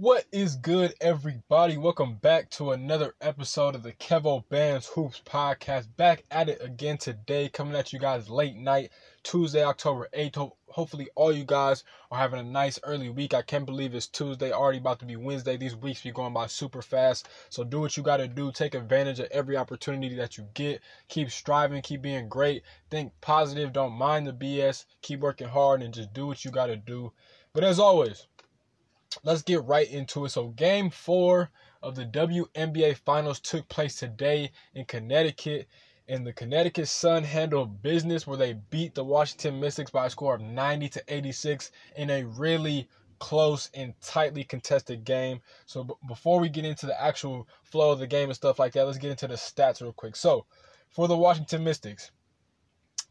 What is good, everybody? Welcome back to another episode of the Kevo Bands Hoops podcast. Back at it again today, coming at you guys late night, Tuesday, October 8th. Hopefully, all you guys are having a nice early week. I can't believe it's Tuesday, already about to be Wednesday. These weeks be going by super fast. So, do what you got to do. Take advantage of every opportunity that you get. Keep striving, keep being great. Think positive, don't mind the BS. Keep working hard and just do what you got to do. But as always, let's get right into it. So, game four of the WNBA Finals took place today in Connecticut. And the Connecticut Sun handled business where they beat the Washington Mystics by a score of 90 to 86 in a really close and tightly contested game. So, b- before we get into the actual flow of the game and stuff like that, let's get into the stats real quick. So, for the Washington Mystics,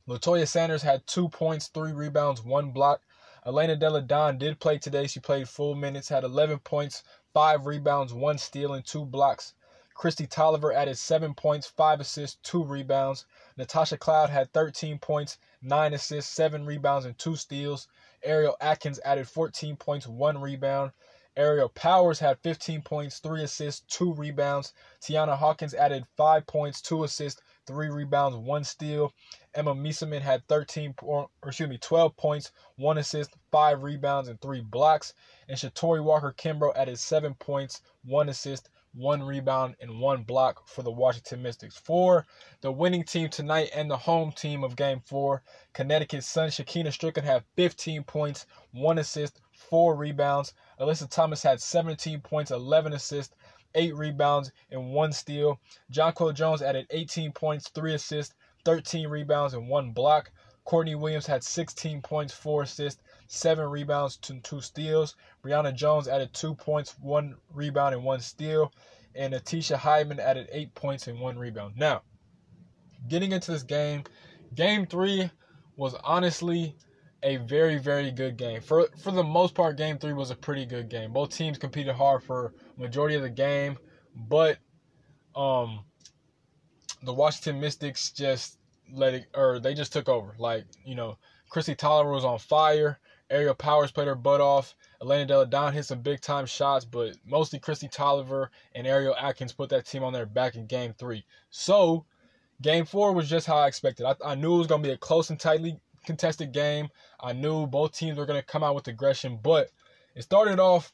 Latoya Sanders had two points, three rebounds, one block. Elena Delle Donne did play today. She played full minutes, had 11 points, 5 rebounds, 1 steal, and 2 blocks. Kristi Toliver added 7 points, 5 assists, 2 rebounds. Natasha Cloud had 13 points, 9 assists, 7 rebounds, and 2 steals. Ariel Atkins added 14 points, 1 rebound. Aerial Powers had 15 points, 3 assists, 2 rebounds. Tianna Hawkins added 5 points, 2 assists, 3 rebounds, 1 steal. Emma Meesseman had 13 or excuse me 12 points, one assist, five rebounds, and three blocks. And Shatori Walker Kimbrough added seven points, one assist, one rebound, and one block for the Washington Mystics. For the winning team tonight and the home team of Game Four, Connecticut Sun Shekinna Stricklen had 15 points, one assist, four rebounds. Alyssa Thomas had 17 points, 11 assists, eight rebounds, and one steal. Jonquel Jones added 18 points, three assists, 13 rebounds, and one block. Courtney Williams had 16 points, four assists, seven rebounds, two, two steals. Brionna Jones added two points, one rebound, and one steal. And Atisha Hiedeman added eight points and one rebound. Now, getting into this game, game three was honestly a very, very good game. For for the most part, game three was a pretty good game. Both teams competed hard for majority of the game, but um the Washington Mystics just let it, or they just took over. Like, you know, Kristi Toliver was on fire. Aerial Powers played her butt off. Elena Delle Donne hit some big time shots, but mostly Kristi Toliver and Ariel Atkins put that team on their back in game three. So, game four was just how I expected. I, I knew it was going to be a close and tightly contested game. I knew both teams were going to come out with aggression, but it started off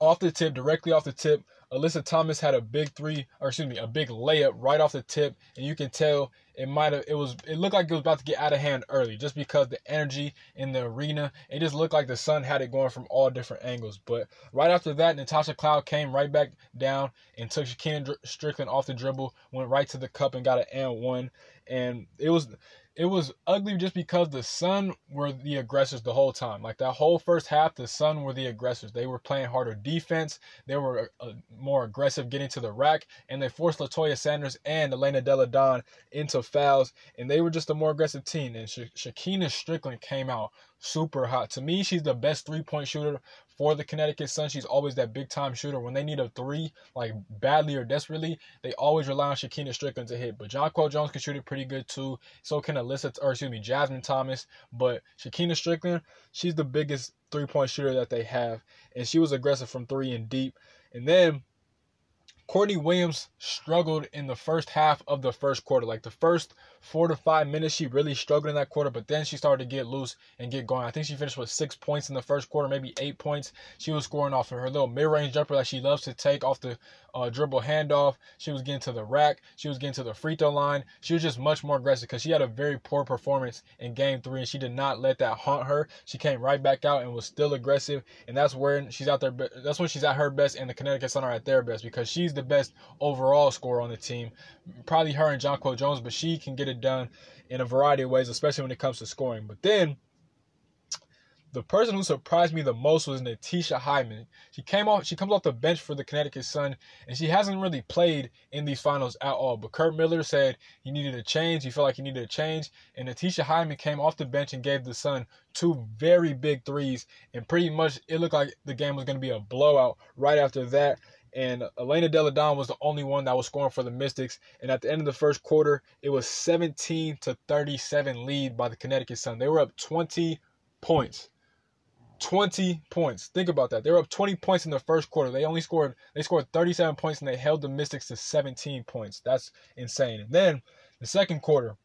off the tip, directly off the tip. Alyssa Thomas had a big three, or excuse me, a big layup right off the tip, and you can tell it might have it was it looked like it was about to get out of hand early just because the energy in the arena it just looked like the sun had it going from all different angles but right after that natasha cloud came right back down and took Shekinna Stricklen off the dribble went right to the cup and got an and one and it was it was ugly just because the Sun were the aggressors the whole time. Like that whole first half, the Sun were the aggressors. They were playing harder defense. They were uh, more aggressive getting to the rack, and they forced Latoya Sanders and Elena Delle Donne into fouls, and they were just a more aggressive team. And Sh- Shekinna Stricklen came out super hot. To me, she's the best three point shooter for the Connecticut Sun. She's always that big time shooter. When they need a three, like badly or desperately, they always rely on Shekinna Stricklen to hit. But Jonquel Jones can shoot it pretty good too. So can Alyssa, or excuse me, Jasmine Thomas. But Shekinna Stricklen, she's the biggest three point shooter that they have. And she was aggressive from three and deep. And then Courtney Williams struggled in the first half of the first quarter. Like the first four to five minutes, she really struggled in that quarter, but then she started to get loose and get going. I think she finished with six points in the first quarter, maybe eight points. She was scoring off of her little mid range jumper that she loves to take off the uh, dribble handoff. She was getting to the rack. She was getting to the free throw line. She was just much more aggressive because she had a very poor performance in game three, and she did not let that haunt her. She came right back out and was still aggressive, and that's where she's out there. That's when she's at her best, and the Connecticut Sun are at their best because she's the best overall scorer on the team. Probably her and Jonquel Jones, but she can get it done in a variety of ways, especially when it comes to scoring. But then the person who surprised me the most was Natisha Hiedeman. She came off she comes off the bench for the Connecticut Sun and she hasn't really played in these finals at all. But Curt Miller said he needed a change. He felt like he needed a change. And Natisha Hiedeman came off the bench and gave the Sun two very big threes. And pretty much it looked like the game was gonna be a blowout right after that and Elena Delle Donne was the only one that was scoring for the Mystics. And at the end of the first quarter, it was 17 to 37 lead by the Connecticut Sun. They were up 20 points 20 points. Think about that. They were up 20 points in the first quarter. They only scored they scored 37 points and they held the Mystics to 17 points. That's insane. And then the second quarter,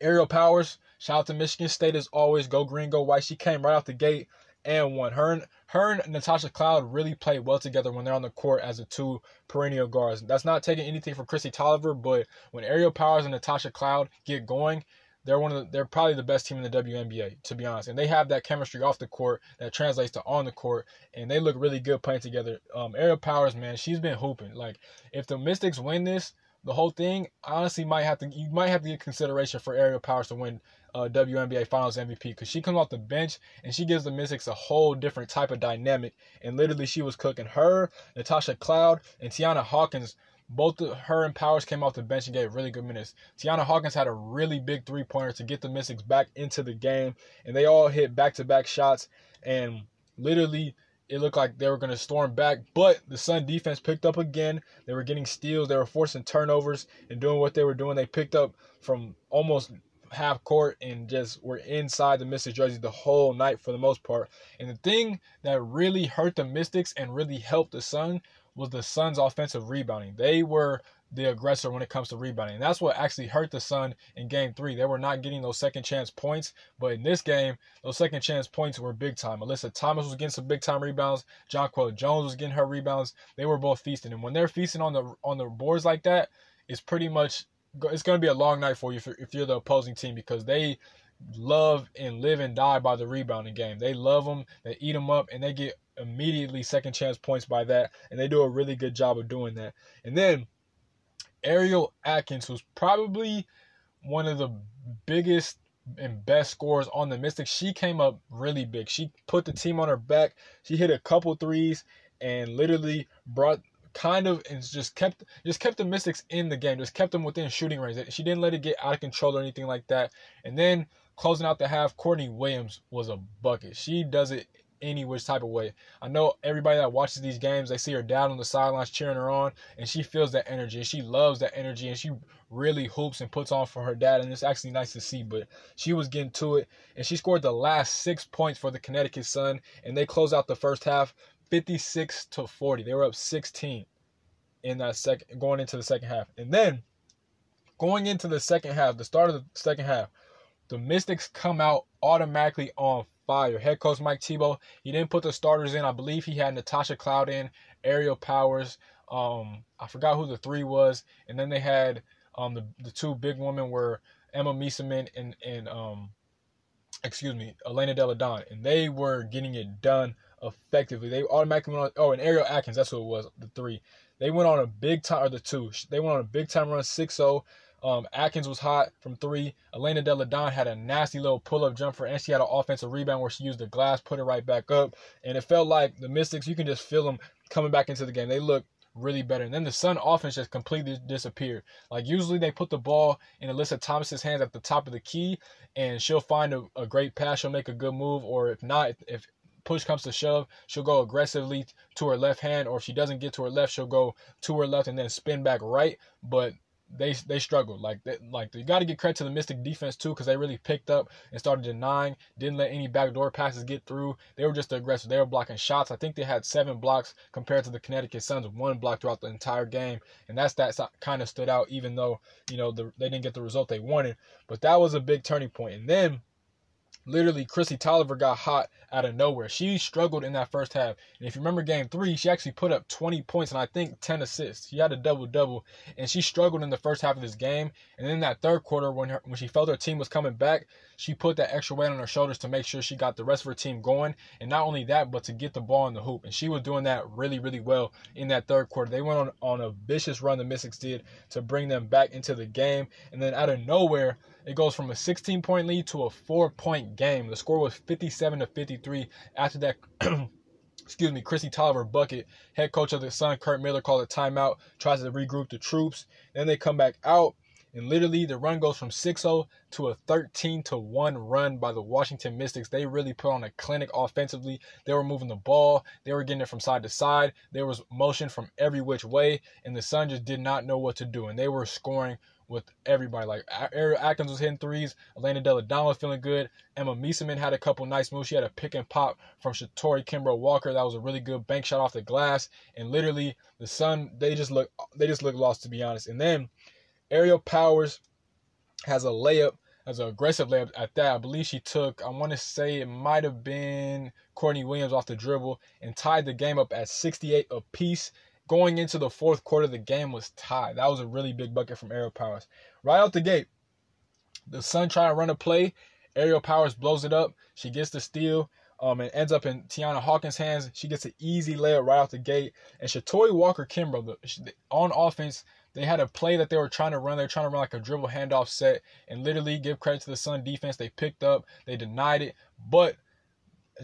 Aerial Powers, shout out to Michigan State as always. Go green, go white. She came right out the gate and one. Her and her and Natasha Cloud really play well together when they're on the court as the two perennial guards. That's not taking anything from Kristi Toliver, but when Aerial Powers and Natasha Cloud get going, they're one of the, they're probably the best team in the WNBA to be honest, and they have that chemistry off the court that translates to on the court, and they look really good playing together. Um, Aerial Powers, man, she's been hooping. Like if the Mystics win this, the whole thing honestly might have to you might have to get consideration for Aerial Powers to win uh, WNBA Finals MVP because she comes off the bench and she gives the Mystics a whole different type of dynamic. And literally, she was cooking her, Natasha Cloud, and Tianna Hawkins. Both her and Powers came off the bench and gave really good minutes. Tianna Hawkins had a really big three pointer to get the Mystics back into the game, and they all hit back to back shots. And literally, it looked like they were going to storm back, but the Sun defense picked up again. They were getting steals, they were forcing turnovers and doing what they were doing. They picked up from almost half court and just were inside the Mystics jersey the whole night for the most part. And the thing that really hurt the Mystics and really helped the Sun was the Suns' offensive rebounding. They were the aggressor when it comes to rebounding. And that's what actually hurt the Sun in game three. They were not getting those second chance points. But in this game, those second chance points were big time. Alyssa Thomas was getting some big time rebounds. Jonquel Jones was getting her rebounds. They were both feasting. And when they're feasting on the on the boards like that, it's pretty much it's going to be a long night for you if you're the opposing team because they love and live and die by the rebounding game. They love them, they eat them up, and they get immediately second chance points by that, and they do a really good job of doing that. And then Ariel Atkins, who's probably one of the biggest and best scorers on the Mystics, she came up really big. She put the team on her back. She hit a couple threes and literally brought kind of and just kept just kept the Mystics in the game, just kept them within shooting range. She didn't let it get out of control or anything like that. And then closing out the half, Courtney Williams was a bucket. She does it any which type of way. I know everybody that watches these games, they see her dad on the sidelines cheering her on, and she feels that energy, and she loves that energy, and she really hoops and puts on for her dad, and it's actually nice to see. But she was getting to it, and she scored the last six points for the Connecticut Sun, and they close out the first half 56 to 40. They were up 16 in that second going into the second half. And then going into the second half, the start of the second half, the Mystics come out automatically on fire. Head coach Mike Thibault, he didn't put the starters in. I believe he had Natasha Cloud in, Aerial Powers. Um, I forgot who the three was, and then they had um the, the two big women were Emma Meesseman and and um excuse me Elena Delle Donne, and they were getting it done effectively. They automatically went on. Oh, and Ariel Atkins, that's who it was. The three. They went on a big time, or the two. They went on a big time run, 6-0. Um, Atkins was hot from three. Elena Delle Donne had a nasty little pull-up jumper, and she had an offensive rebound where she used the glass, put it right back up, and it felt like the Mystics. You can just feel them coming back into the game. They look really better. And then the Sun offense just completely disappeared. Like usually they put the ball in Alyssa Thomas's hands at the top of the key, and she'll find a, a great pass. She'll make a good move, or if not, if push comes to shove, she'll go aggressively to her left hand, or if she doesn't get to her left, she'll go to her left and then spin back right. But they they struggled. Like they, like you got to get credit to the Mystic defense too, because they really picked up and started denying, didn't let any backdoor passes get through. They were just aggressive. They were blocking shots. I think they had seven blocks compared to the Connecticut Suns, one block throughout the entire game, and that's that kind of stood out. Even though you know the, they didn't get the result they wanted, but that was a big turning point. And then literally Chrissy Toliver got hot out of nowhere. She struggled in that first half. And if you remember game three, she actually put up 20 points and I think 10 assists. She had a double double. And she struggled in the first half of this game. And then that third quarter, when her, when she felt her team was coming back, she put that extra weight on her shoulders to make sure she got the rest of her team going. And not only that, but to get the ball in the hoop. And she was doing that really, really well in that third quarter. They went on, on a vicious run, the Mystics did, to bring them back into the game. And then out of nowhere, it goes from a 16 point lead to a four point game. The score was 57 to 53 after that. excuse me, Kristi Toliver bucket. Head coach of the Sun, Curt Miller, called a timeout, tries to regroup the troops. Then they come back out, and literally the run goes from 6-0 to a 13 to 1 run by the Washington Mystics. They really put on a clinic offensively. They were moving the ball, they were getting it from side to side. There was motion from every which way, and the Sun just did not know what to do, and they were scoring with everybody. Like Ariel Atkins was hitting threes, Elena Delle Donne was feeling good. Emma Meesseman had a couple nice moves. She had a pick and pop from Shatori Kimbrough Walker. That was a really good bank shot off the glass. And literally the Sun, they just look they just look lost to be honest. And then Aerial Powers has a layup as an aggressive layup at that. I believe she took, I want to say it might have been Courtney Williams off the dribble and tied the game up at 68 apiece. Going into the fourth quarter, the game was tied. That was a really big bucket from Aerial Powers. Right out the gate, the Sun trying to run a play. Aerial Powers blows it up. She gets the steal. Um, and ends up in Tianna Hawkins' hands. She gets an easy layup right out the gate. And Shatori Walker Kimbrough, on offense, they had a play that they were trying to run. They were trying to run like a dribble handoff set. And literally, give credit to the Sun defense. They picked up, they denied it. But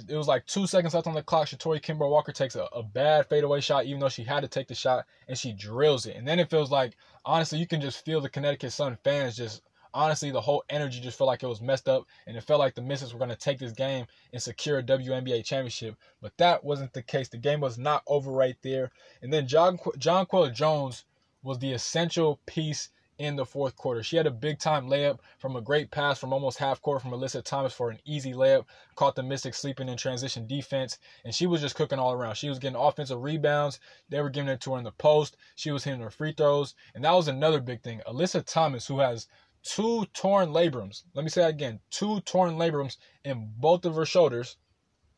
it was like two seconds left on the clock. Shatori Kimbrough Walker takes a, a bad fadeaway shot, even though she had to take the shot, and she drills it. And then it feels like, honestly, you can just feel the Connecticut Sun fans just, honestly, the whole energy just felt like it was messed up, and it felt like the Misses were going to take this game and secure a WNBA championship. But that wasn't the case. The game was not over right there. And then John Jonquel Jones was the essential piece in the fourth quarter. She had a big time layup from a great pass from almost half court from Alyssa Thomas for an easy layup. Caught the Mystics sleeping in transition defense, and she was just cooking all around. She was getting offensive rebounds. They were giving it to her in the post. She was hitting her free throws, and that was another big thing. Alyssa Thomas, who has two torn labrums. Let me say that again: two torn labrums in both of her shoulders.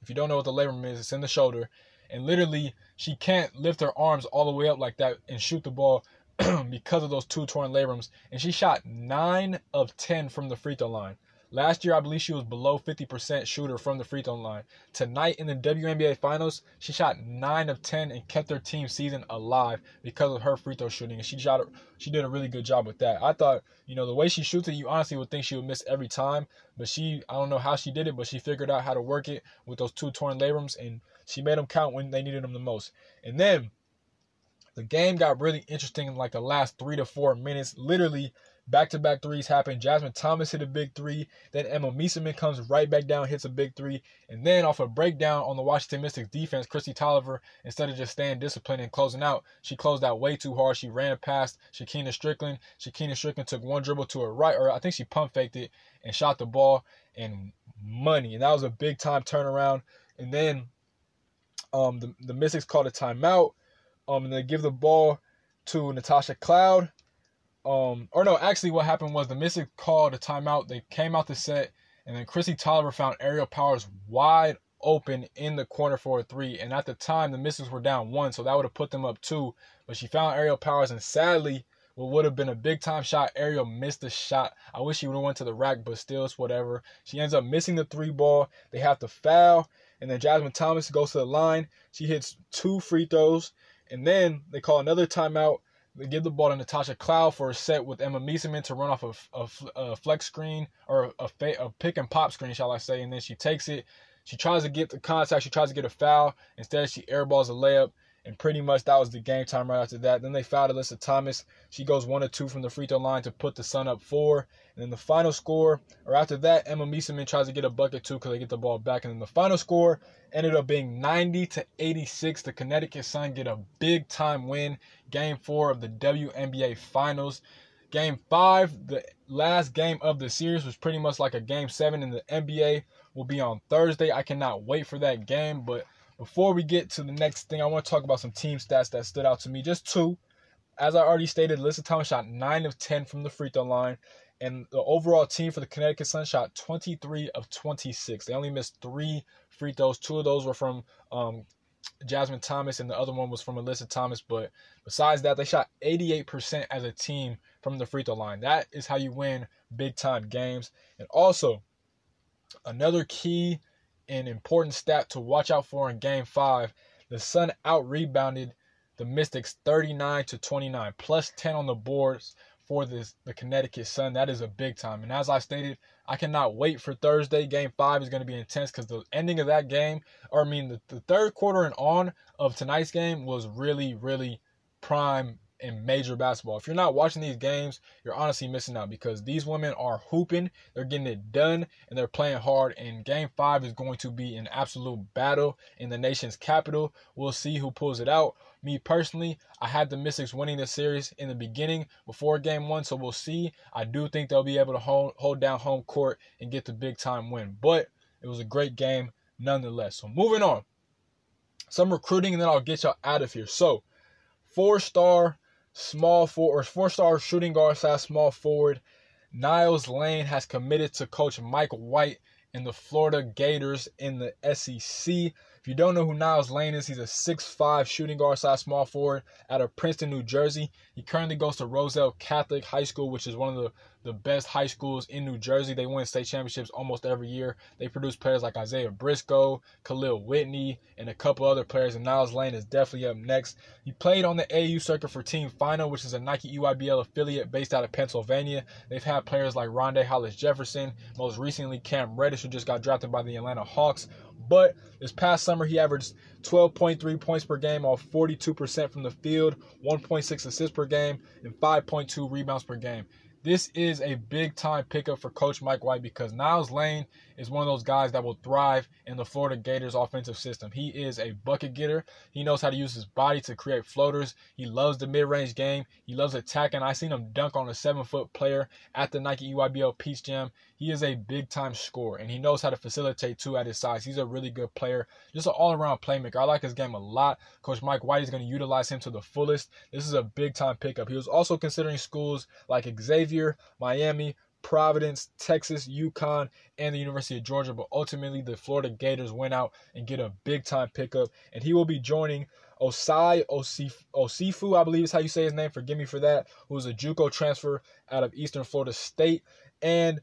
If you don't know what the labrum is, it's in the shoulder. And literally, she can't lift her arms all the way up like that and shoot the ball because of those two torn labrums, and she shot nine of ten from the free throw line. Last year, I believe she was below 50% shooter from the free throw line. Tonight in the WNBA Finals, she shot nine of 10 and kept her team season alive because of her free throw shooting. And she shot, she did a really good job with that. I thought, you know, the way she shoots it, you honestly would think she would miss every time. But she, I don't know how she did it, but she figured out how to work it with those two torn labrums, and she made them count when they needed them the most. And then the game got really interesting in like the last three to four minutes. Literally, back to back threes happened. Jasmine Thomas hit a big three. Then Emma Meesseman comes right back down, hits a big three. And then off a breakdown on the Washington Mystics defense, Christy Toliver, instead of just staying disciplined and closing out, she closed out way too hard. She ran past Shekinna Stricklen. Shekinna Stricklen took one dribble to her right, or I think she pump faked it and shot the ball and money. And that was a big time turnaround. And then um, the, the Mystics called a timeout um, and they give the ball to Natasha Cloud. Um, or no, actually, what happened was the Mystics called a timeout. They came out the set, and then Kristi Toliver found Aerial Powers wide open in the corner for a three. And at the time, the Mystics were down one, so that would have put them up two. But she found Aerial Powers, and sadly, what would have been a big time shot, Aerial missed the shot. I wish she would have went to the rack, but still, it's whatever. She ends up missing the three ball. They have to foul, and then Jasmine Thomas goes to the line. She hits two free throws. And then they call another timeout. They give the ball to Natasha Cloud for a set with Emma Meesseman to run off a, a, a flex screen or a, a, pick and pop screen, shall I say. And then she takes it. She tries to get the contact. She tries to get a foul. Instead, she airballs a layup. And pretty much that was the game time right after that. Then they fouled Alyssa Thomas. She goes one or two from the free throw line to put the Sun up four. And then the final score, or after that, Emma Meesseman tries to get a bucket too because they get the ball back. And then the final score ended up being 90 to 86. The Connecticut Sun get a big time win. Game four of the WNBA Finals. Game five, the last game of the series, was pretty much like a game seven in the NBA. Will be on Thursday. I cannot wait for that game, but before we get to the next thing, I want to talk about some team stats that stood out to me. Just two. As I already stated, Alyssa Thomas shot 9 of 10 from the free throw line. And the overall team for the Connecticut Sun shot 23 of 26. They only missed three free throws. Two of those were from um, Jasmine Thomas, and the other one was from Alyssa Thomas. But besides that, they shot 88% as a team from the free throw line. That is how you win big time games. And also, another key an important stat to watch out for in game five. The Sun out rebounded the Mystics 39 to 29, plus 10 on the boards for this the Connecticut Sun. That is a big time. And as I stated, I cannot wait for Thursday. Game five is going to be intense because the ending of that game, or I mean the, the third quarter and on of tonight's game was really, really prime in major basketball. If you're not watching these games, you're honestly missing out because these women are hooping, they're getting it done, and they're playing hard. And game five is going to be an absolute battle in the nation's capital. We'll see who pulls it out. Me personally, I had the Mystics winning the series in the beginning before game one, so we'll see. I do think they'll be able to hold, hold down home court and get the big time win. But it was a great game nonetheless. So moving on. Some recruiting, and then I'll get y'all out of here. So, four star small forward, or four star shooting guard slash small forward. Niels Lane has committed to coach Mike White in the Florida Gators in the SEC. If you don't know who Niels Lane is, he's a 6'5 shooting guard slash small forward out of Princeton, New Jersey. He currently goes to Roselle Catholic High School, which is one of the, the best high schools in New Jersey. They win state championships almost every year. They produce players like Isaiah Briscoe, Kahlil Whitney, and a couple other players. And Niels Lane is definitely up next. He played on the AU circuit for Team Final, which is a Nike EYBL affiliate based out of Pennsylvania. They've had players like Rondae Hollis Jefferson, most recently Cam Reddish, who just got drafted by the Atlanta Hawks. But this past summer, he averaged 12.3 points per game off 42% from the field, 1.6 assists per game, and 5.2 rebounds per game. This is a big time pickup for Coach Mike White because Niels Lane is one of those guys that will thrive in the Florida Gators offensive system. He is a bucket getter. He knows how to use his body to create floaters. He loves the mid range game. He loves attacking. I seen him dunk on a seven foot player at the Nike EYBL Peach Jam. He is a big time scorer and he knows how to facilitate too at his size. He's a really good player, just an all around playmaker. I like his game a lot. Coach Mike White is going to utilize him to the fullest. This is a big time pickup. He was also considering schools like Xavier, Miami, Providence, Texas, UConn, and the University of Georgia. But ultimately, the Florida Gators went out and get a big time pickup, and he will be joining Osayi Osifo, I believe is how you say his name. Forgive me for that. Who is a JUCO transfer out of Eastern Florida State, and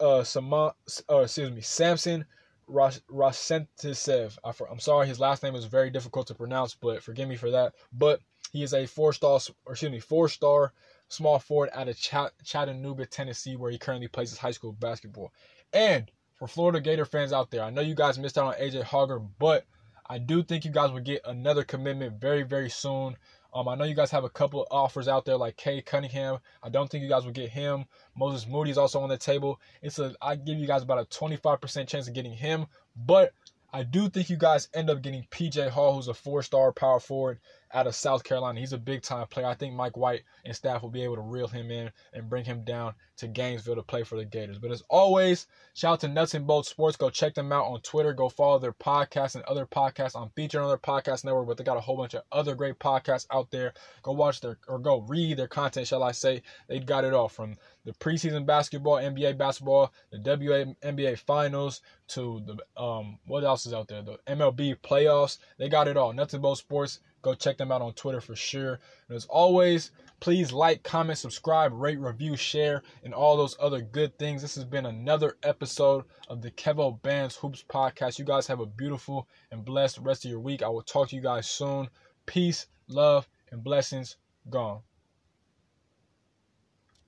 uh, Sama, uh, excuse me, Samson Ruzhentsev. I'm sorry, his last name is very difficult to pronounce, but forgive me for that. But he is a four-star, or excuse me, four-star small forward out of Ch- Chattanooga, Tennessee, where he currently plays his high school basketball. And for Florida Gator fans out there, I know you guys missed out on AJ Hoggard, but I do think you guys will get another commitment very, very soon. Um, I know you guys have a couple of offers out there like Cade Cunningham. I don't think you guys will get him. Moses Moody is also on the table. It's a I give you guys about a 25% chance of getting him, but I do think you guys end up getting PJ Hall, who's a four-star power forward out of South Carolina. He's a big time player. I think Mike White and staff will be able to reel him in and bring him down to Gainesville to play for the Gators. But as always, shout out to Nuts and Bolts Sports. Go check them out on Twitter. Go follow their podcast and other podcasts. I'm featured on their podcast network, but they got a whole bunch of other great podcasts out there. Go watch their or go read their content, shall I say. They got it all from the preseason basketball, NBA basketball, the WNBA finals to the um what else is out there? The MLB playoffs. They got it all. Nuts and Bolts Sports Go check them out on Twitter for sure. And as always, please like, comment, subscribe, rate, review, share, and all those other good things. This has been another episode of the Kevo Bands Hoops Podcast. You guys have a beautiful and blessed rest of your week. I will talk to you guys soon. Peace, love, and blessings. Gone.